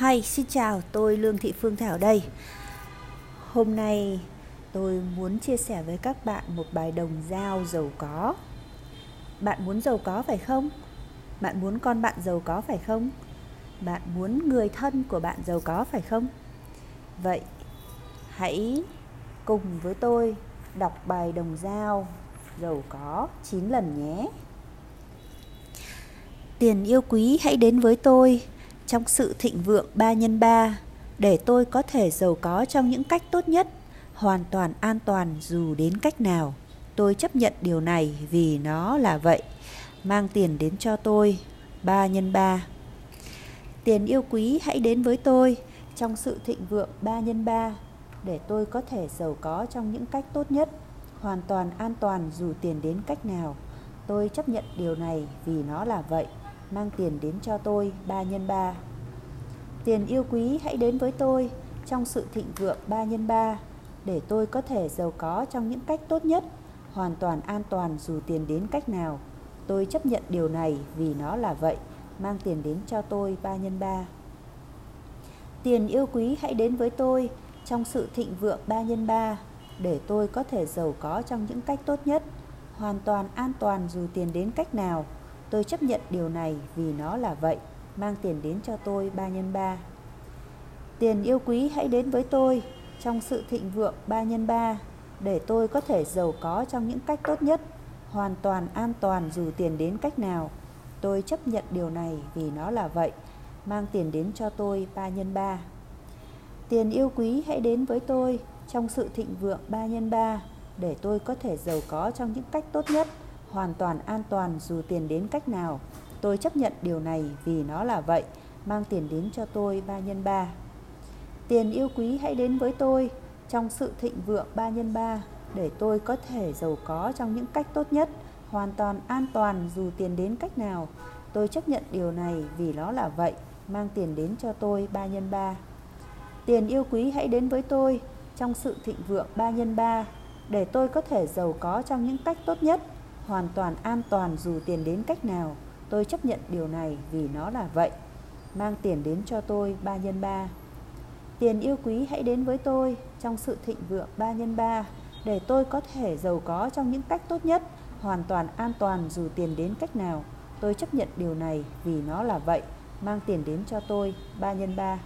Hi, xin chào, tôi Lương Thị Phương Thảo đây. Hôm nay tôi muốn chia sẻ với các bạn một bài đồng dao giàu có. Bạn muốn giàu có phải không? Bạn muốn con bạn giàu có phải không? Bạn muốn người thân của bạn giàu có phải không? Vậy hãy cùng với tôi đọc bài đồng dao giàu có 9 lần nhé. Tiền yêu quý hãy đến với tôi trong sự thịnh vượng ba nhân ba để tôi có thể giàu có trong những cách tốt nhất, hoàn toàn an toàn dù đến cách nào. Tôi chấp nhận điều này vì nó là vậy. Mang tiền đến cho tôi ba nhân ba. Tiền yêu quý hãy đến với tôi trong sự thịnh vượng ba nhân ba để tôi có thể giàu có trong những cách tốt nhất, hoàn toàn an toàn dù tiền đến cách nào. Tôi chấp nhận điều này vì nó là vậy mang tiền đến cho tôi ba nhân ba. Tiền yêu quý hãy đến với tôi trong sự thịnh vượng ba nhân ba để tôi có thể giàu có trong những cách tốt nhất, hoàn toàn an toàn dù tiền đến cách nào. Tôi chấp nhận điều này vì nó là vậy, mang tiền đến cho tôi ba nhân ba. Tiền yêu quý hãy đến với tôi trong sự thịnh vượng ba nhân ba để tôi có thể giàu có trong những cách tốt nhất, hoàn toàn an toàn dù tiền đến cách nào. Tôi chấp nhận điều này vì nó là vậy, mang tiền đến cho tôi ba nhân ba. Tiền yêu quý hãy đến với tôi trong sự thịnh vượng ba nhân ba để tôi có thể giàu có trong những cách tốt nhất, hoàn toàn an toàn dù tiền đến cách nào. Tôi chấp nhận điều này vì nó là vậy, mang tiền đến cho tôi ba nhân ba. Tiền yêu quý hãy đến với tôi trong sự thịnh vượng ba nhân ba để tôi có thể giàu có trong những cách tốt nhất, hoàn toàn an toàn dù tiền đến cách nào. Tôi chấp nhận điều này vì nó là vậy, mang tiền đến cho tôi ba nhân ba. Tiền yêu quý hãy đến với tôi trong sự thịnh vượng ba nhân ba để tôi có thể giàu có trong những cách tốt nhất, hoàn toàn an toàn dù tiền đến cách nào. Tôi chấp nhận điều này vì nó là vậy, mang tiền đến cho tôi ba nhân ba. Tiền yêu quý hãy đến với tôi trong sự thịnh vượng ba nhân ba để tôi có thể giàu có trong những cách tốt nhất, hoàn toàn an toàn dù tiền đến cách nào. Tôi chấp nhận điều này vì nó là vậy. Mang tiền đến cho tôi ba nhân ba. Tiền yêu quý hãy đến với tôi trong sự thịnh vượng ba nhân ba để tôi có thể giàu có trong những cách tốt nhất, hoàn toàn an toàn dù tiền đến cách nào. Tôi chấp nhận điều này vì nó là vậy. Mang tiền đến cho tôi ba nhân ba.